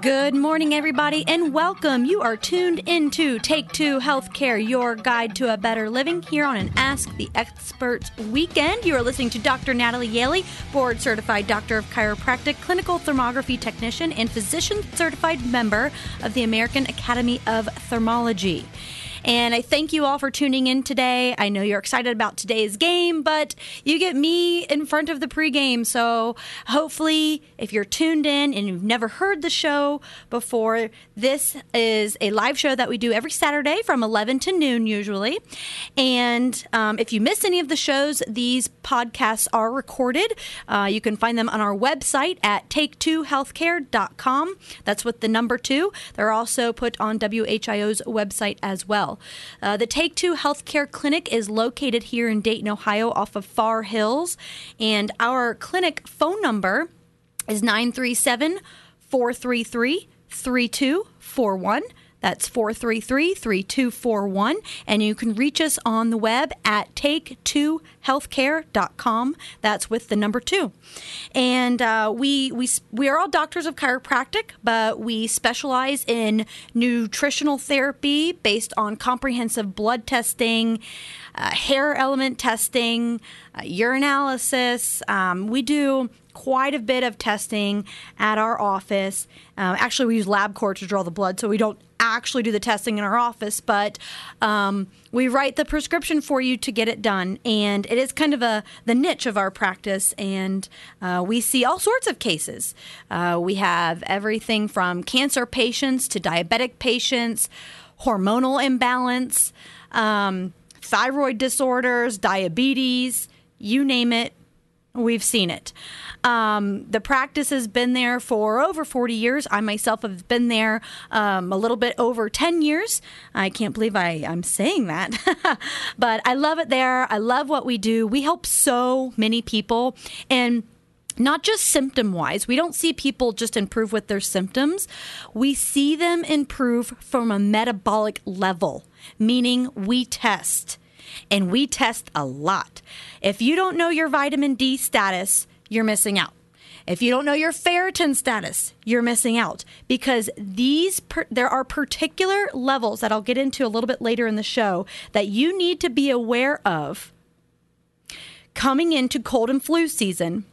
Good morning, everybody, and welcome. You are tuned into Take Two Healthcare, your guide to a better living, here on an Ask the Experts weekend. You are listening to Dr. Natalie Yaley, board certified doctor of chiropractic, clinical thermography technician, and physician certified member of the American Academy of Thermology. And I thank you all for tuning in today. I know you're excited about today's game, but you get me in front of the pregame. So hopefully, if you're tuned in and you've never heard the show before, this is a live show that we do every Saturday from 11 to noon, usually. And um, if you miss any of the shows, these podcasts are recorded. Uh, you can find them on our website at take2healthcare.com. That's with the number two. They're also put on WHIO's website as well. Uh, the Take Two Healthcare Clinic is located here in Dayton, Ohio, off of Far Hills. And our clinic phone number is 937 433 3241. That's 433 3241. And you can reach us on the web at take2healthcare.com. That's with the number two. And uh, we, we, we are all doctors of chiropractic, but we specialize in nutritional therapy based on comprehensive blood testing, uh, hair element testing, uh, urinalysis. Um, we do quite a bit of testing at our office. Uh, actually, we use LabCorp to draw the blood, so we don't actually do the testing in our office, but um, we write the prescription for you to get it done. And it is kind of a the niche of our practice, and uh, we see all sorts of cases. Uh, we have everything from cancer patients to diabetic patients, hormonal imbalance, um, thyroid disorders, diabetes, you name it. We've seen it. Um, the practice has been there for over 40 years. I myself have been there um, a little bit over 10 years. I can't believe I, I'm saying that. but I love it there. I love what we do. We help so many people. And not just symptom wise. We don't see people just improve with their symptoms. We see them improve from a metabolic level, meaning we test and we test a lot. If you don't know your vitamin D status, you're missing out. If you don't know your ferritin status, you're missing out because these per- there are particular levels that I'll get into a little bit later in the show that you need to be aware of coming into cold and flu season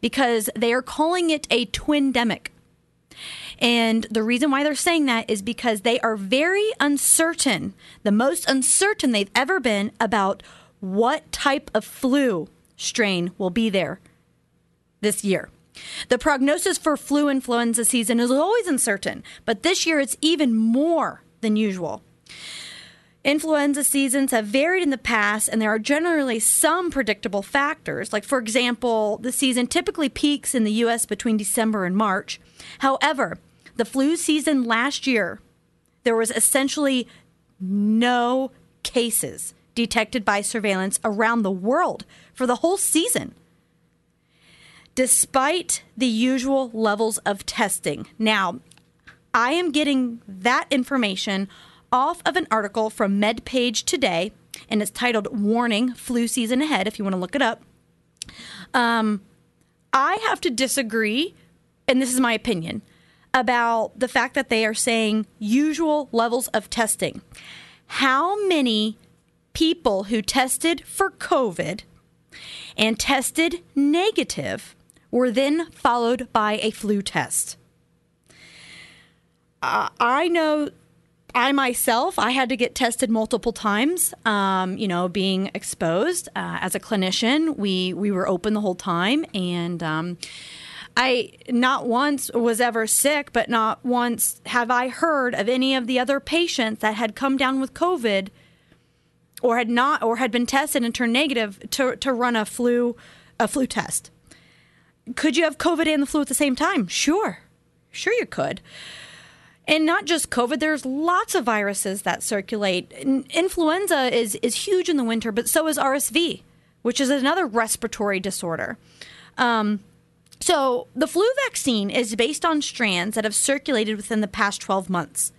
because they are calling it a twindemic. And the reason why they're saying that is because they are very uncertain, the most uncertain they've ever been about what type of flu strain will be there this year. The prognosis for flu influenza season is always uncertain, but this year it's even more than usual. Influenza seasons have varied in the past, and there are generally some predictable factors. Like, for example, the season typically peaks in the U.S. between December and March. However, the flu season last year, there was essentially no cases detected by surveillance around the world for the whole season, despite the usual levels of testing. Now, I am getting that information off of an article from MedPage today, and it's titled Warning Flu Season Ahead, if you want to look it up. Um, I have to disagree, and this is my opinion, about the fact that they are saying usual levels of testing. How many people who tested for COVID and tested negative were then followed by a flu test? Uh, I know I myself, I had to get tested multiple times. Um, you know, being exposed uh, as a clinician, we we were open the whole time, and um, I not once was ever sick, but not once have I heard of any of the other patients that had come down with COVID, or had not, or had been tested and turned negative to to run a flu a flu test. Could you have COVID and the flu at the same time? Sure, sure you could. And not just COVID, there's lots of viruses that circulate. Influenza is, is huge in the winter, but so is RSV, which is another respiratory disorder. Um, so the flu vaccine is based on strands that have circulated within the past 12 months.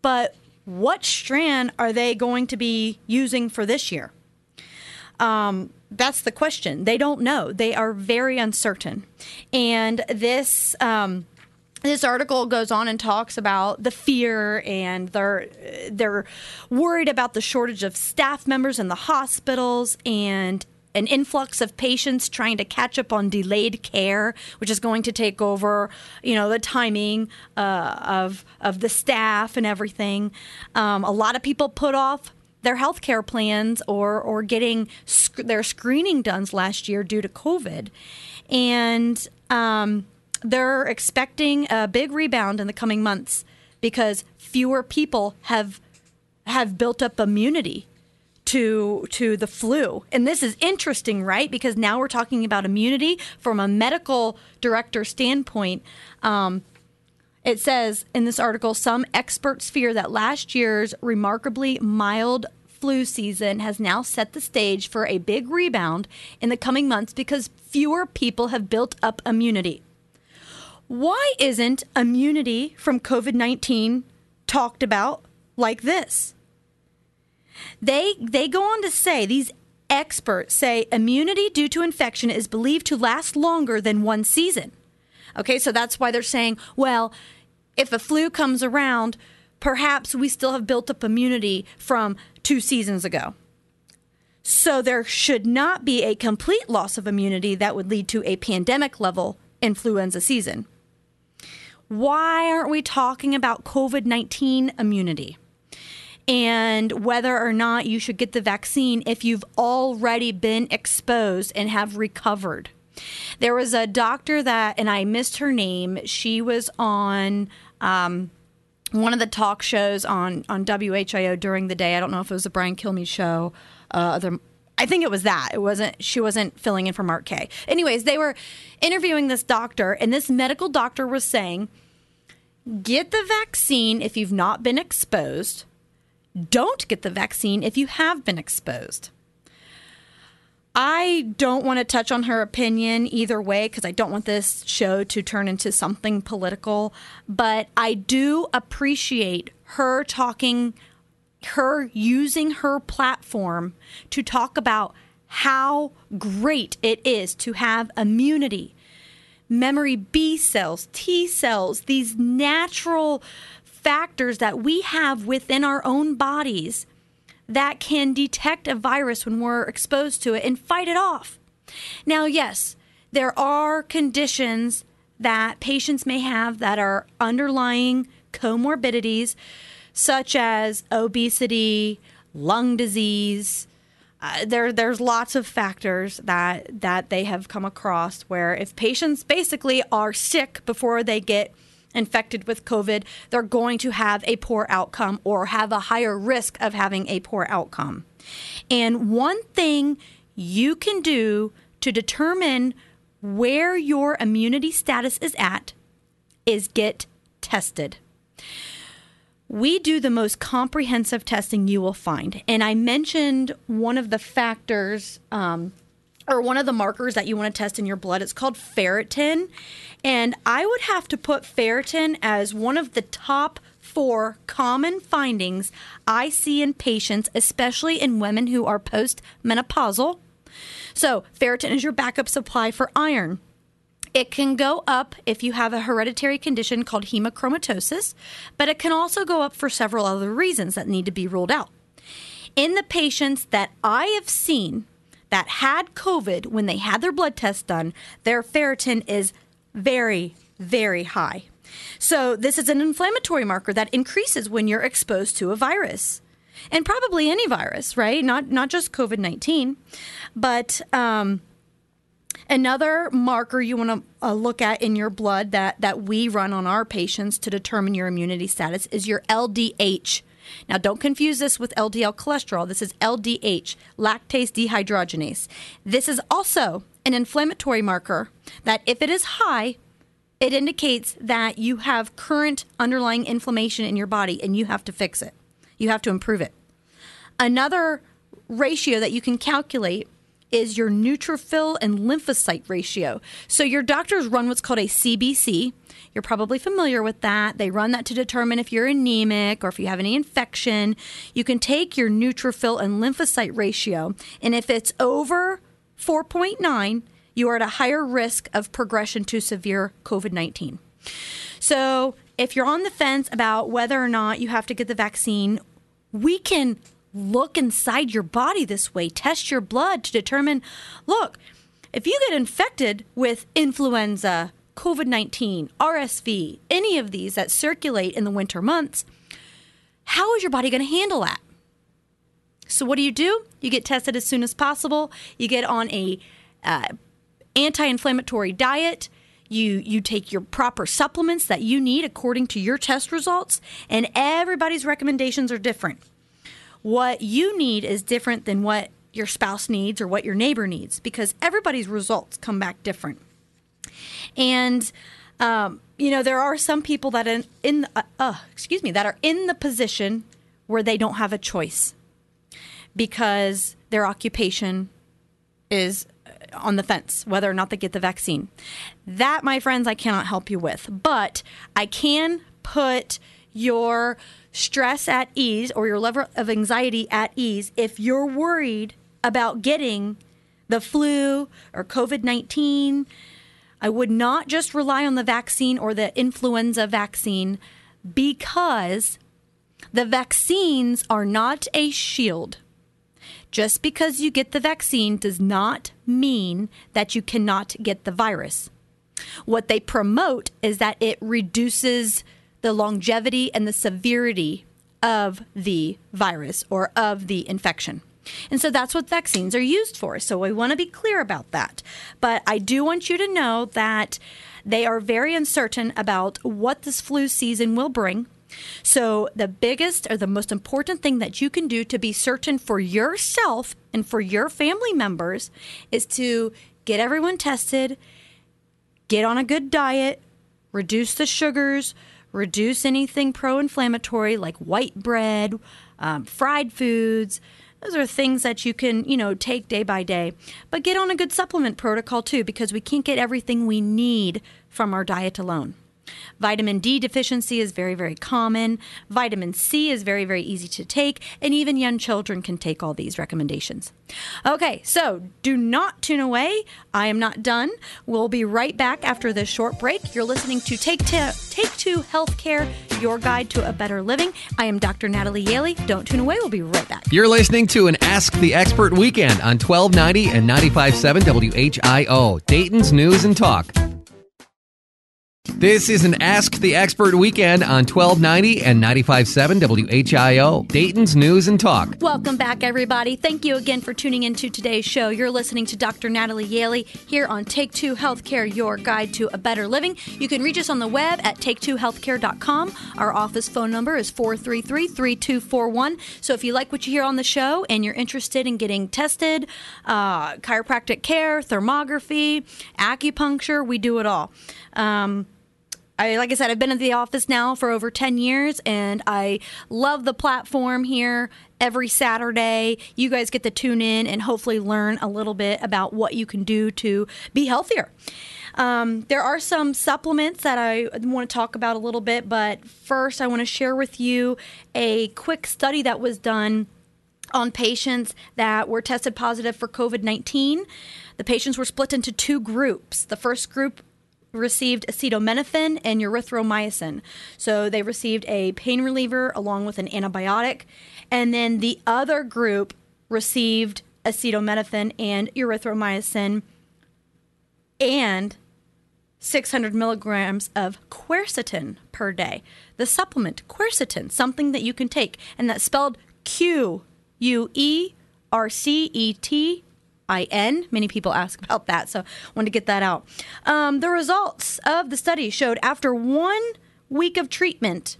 But what strand are they going to be using for this year? Um, that's the question. They don't know. They are very uncertain. And this. Um, this article goes on and talks about the fear and they're they're worried about the shortage of staff members in the hospitals and an influx of patients trying to catch up on delayed care, which is going to take over, you know, the timing uh, of of the staff and everything. Um, a lot of people put off their health care plans or or getting sc- their screening done last year due to COVID, and um, they're expecting a big rebound in the coming months because fewer people have have built up immunity to to the flu. And this is interesting, right? Because now we're talking about immunity from a medical director standpoint. Um, it says in this article, some experts fear that last year's remarkably mild flu season has now set the stage for a big rebound in the coming months because fewer people have built up immunity. Why isn't immunity from COVID 19 talked about like this? They, they go on to say, these experts say immunity due to infection is believed to last longer than one season. Okay, so that's why they're saying, well, if a flu comes around, perhaps we still have built up immunity from two seasons ago. So there should not be a complete loss of immunity that would lead to a pandemic level influenza season. Why aren't we talking about COVID 19 immunity? And whether or not you should get the vaccine if you've already been exposed and have recovered. There was a doctor that, and I missed her name, she was on. Um, one of the talk shows on on WHIO during the day. I don't know if it was the Brian Kilmeade show. Uh, other, I think it was that. It wasn't. She wasn't filling in for Mark Kaye. Anyways, they were interviewing this doctor, and this medical doctor was saying, "Get the vaccine if you've not been exposed. Don't get the vaccine if you have been exposed." I don't want to touch on her opinion either way because I don't want this show to turn into something political. But I do appreciate her talking, her using her platform to talk about how great it is to have immunity, memory B cells, T cells, these natural factors that we have within our own bodies that can detect a virus when we're exposed to it and fight it off. Now, yes, there are conditions that patients may have that are underlying comorbidities, such as obesity, lung disease. Uh, there, there's lots of factors that that they have come across where if patients basically are sick before they get infected with COVID, they're going to have a poor outcome or have a higher risk of having a poor outcome. And one thing you can do to determine where your immunity status is at is get tested. We do the most comprehensive testing you will find. And I mentioned one of the factors um, or one of the markers that you want to test in your blood. It's called ferritin. And I would have to put ferritin as one of the top four common findings I see in patients, especially in women who are postmenopausal. So, ferritin is your backup supply for iron. It can go up if you have a hereditary condition called hemochromatosis, but it can also go up for several other reasons that need to be ruled out. In the patients that I have seen that had COVID when they had their blood test done, their ferritin is very, very high. So, this is an inflammatory marker that increases when you're exposed to a virus. And probably any virus, right? Not not just COVID nineteen, but um, another marker you want to uh, look at in your blood that that we run on our patients to determine your immunity status is your LDH now, don't confuse this with LDL cholesterol. This is LDH, lactase dehydrogenase. This is also an inflammatory marker that, if it is high, it indicates that you have current underlying inflammation in your body and you have to fix it. You have to improve it. Another ratio that you can calculate is your neutrophil and lymphocyte ratio. So your doctors run what's called a CBC. You're probably familiar with that. They run that to determine if you're anemic or if you have any infection. You can take your neutrophil and lymphocyte ratio, and if it's over 4.9, you are at a higher risk of progression to severe COVID 19. So if you're on the fence about whether or not you have to get the vaccine, we can look inside your body this way, test your blood to determine look, if you get infected with influenza, COVID 19, RSV, any of these that circulate in the winter months, how is your body going to handle that? So, what do you do? You get tested as soon as possible. You get on a uh, anti-inflammatory diet. You you take your proper supplements that you need according to your test results, and everybody's recommendations are different. What you need is different than what your spouse needs or what your neighbor needs because everybody's results come back different. And um, you know there are some people that in, in uh, uh, excuse me that are in the position where they don't have a choice because their occupation is uh, on the fence whether or not they get the vaccine. That, my friends, I cannot help you with, but I can put your stress at ease or your level of anxiety at ease if you're worried about getting the flu or COVID 19. I would not just rely on the vaccine or the influenza vaccine because the vaccines are not a shield. Just because you get the vaccine does not mean that you cannot get the virus. What they promote is that it reduces the longevity and the severity of the virus or of the infection. And so that's what vaccines are used for. So we want to be clear about that. But I do want you to know that they are very uncertain about what this flu season will bring. So, the biggest or the most important thing that you can do to be certain for yourself and for your family members is to get everyone tested, get on a good diet, reduce the sugars, reduce anything pro inflammatory like white bread, um, fried foods those are things that you can, you know, take day by day. But get on a good supplement protocol too, because we can't get everything we need from our diet alone. Vitamin D deficiency is very, very common. Vitamin C is very, very easy to take, and even young children can take all these recommendations. Okay, so do not tune away. I am not done. We'll be right back after this short break. You're listening to Take Two, Take Two Healthcare, your guide to a better living. I am Dr. Natalie Yaley. Don't tune away. We'll be right back. You're listening to an Ask the Expert weekend on 1290 and 95.7 WHIO, Dayton's News and Talk. This is an Ask the Expert weekend on 1290 and 95.7 WHIO, Dayton's News and Talk. Welcome back, everybody. Thank you again for tuning into today's show. You're listening to Dr. Natalie Yaley here on Take Two Healthcare, your guide to a better living. You can reach us on the web at take2healthcare.com. Our office phone number is 433 3241. So if you like what you hear on the show and you're interested in getting tested, uh, chiropractic care, thermography, acupuncture, we do it all. Um, I, like I said, I've been at the office now for over 10 years and I love the platform here every Saturday. You guys get to tune in and hopefully learn a little bit about what you can do to be healthier. Um, there are some supplements that I want to talk about a little bit, but first, I want to share with you a quick study that was done on patients that were tested positive for COVID 19. The patients were split into two groups. The first group received acetaminophen and erythromycin. So they received a pain reliever along with an antibiotic. And then the other group received acetaminophen and erythromycin and 600 milligrams of quercetin per day. The supplement, quercetin, something that you can take, and that's spelled Q U E R C E T I N. Many people ask about that, so I wanted to get that out. Um, the results of the study showed after one week of treatment,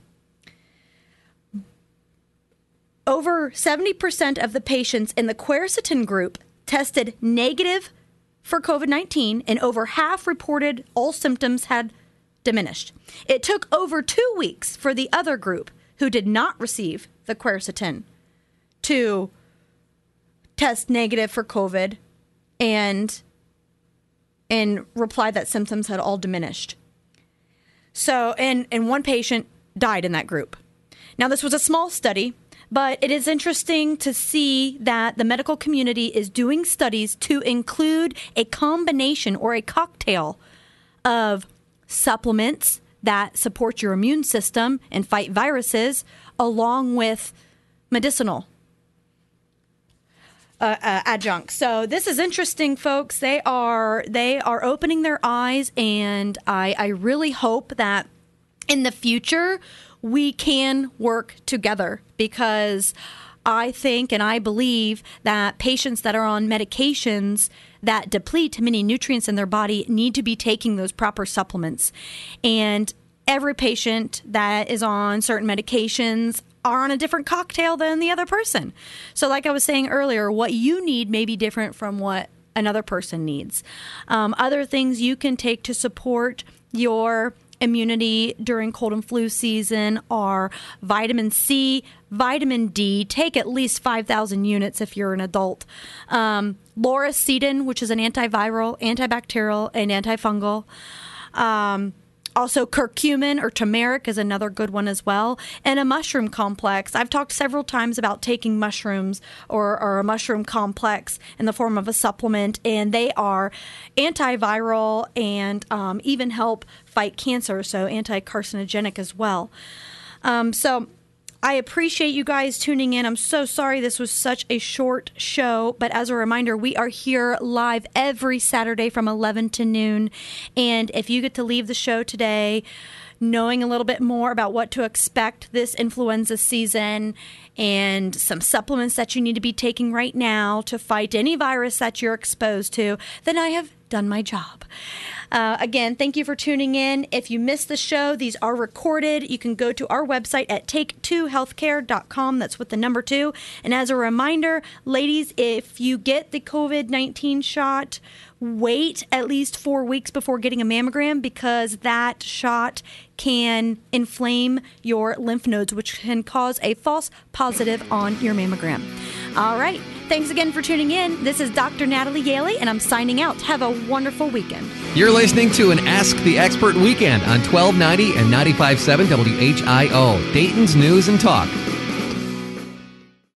over 70% of the patients in the quercetin group tested negative for COVID 19, and over half reported all symptoms had diminished. It took over two weeks for the other group who did not receive the quercetin to test negative for COVID and and replied that symptoms had all diminished. So, and and one patient died in that group. Now, this was a small study, but it is interesting to see that the medical community is doing studies to include a combination or a cocktail of supplements, that support your immune system and fight viruses, along with medicinal uh, uh, adjuncts. So this is interesting, folks. They are they are opening their eyes, and I, I really hope that in the future we can work together because I think and I believe that patients that are on medications that deplete many nutrients in their body need to be taking those proper supplements. And every patient that is on certain medications are on a different cocktail than the other person. So, like I was saying earlier, what you need may be different from what another person needs. Um, other things you can take to support your immunity during cold and flu season are vitamin C, vitamin D. Take at least 5,000 units if you're an adult. Um, Lauricidin, which is an antiviral, antibacterial, and antifungal. Um, also, curcumin or turmeric is another good one as well. And a mushroom complex. I've talked several times about taking mushrooms or, or a mushroom complex in the form of a supplement, and they are antiviral and um, even help fight cancer, so anti carcinogenic as well. Um, so, I appreciate you guys tuning in. I'm so sorry this was such a short show, but as a reminder, we are here live every Saturday from 11 to noon. And if you get to leave the show today, knowing a little bit more about what to expect this influenza season and some supplements that you need to be taking right now to fight any virus that you're exposed to, then I have done my job. Uh, again, thank you for tuning in. If you missed the show, these are recorded. You can go to our website at take2healthcare.com. That's with the number two. And as a reminder, ladies, if you get the COVID 19 shot, wait at least four weeks before getting a mammogram because that shot can inflame your lymph nodes, which can cause a false positive on your mammogram. All right. Thanks again for tuning in. This is Dr. Natalie Yaley, and I'm signing out. Have a wonderful weekend. You're listening to an Ask the Expert weekend on 1290 and 95.7 WHIO, Dayton's News and Talk.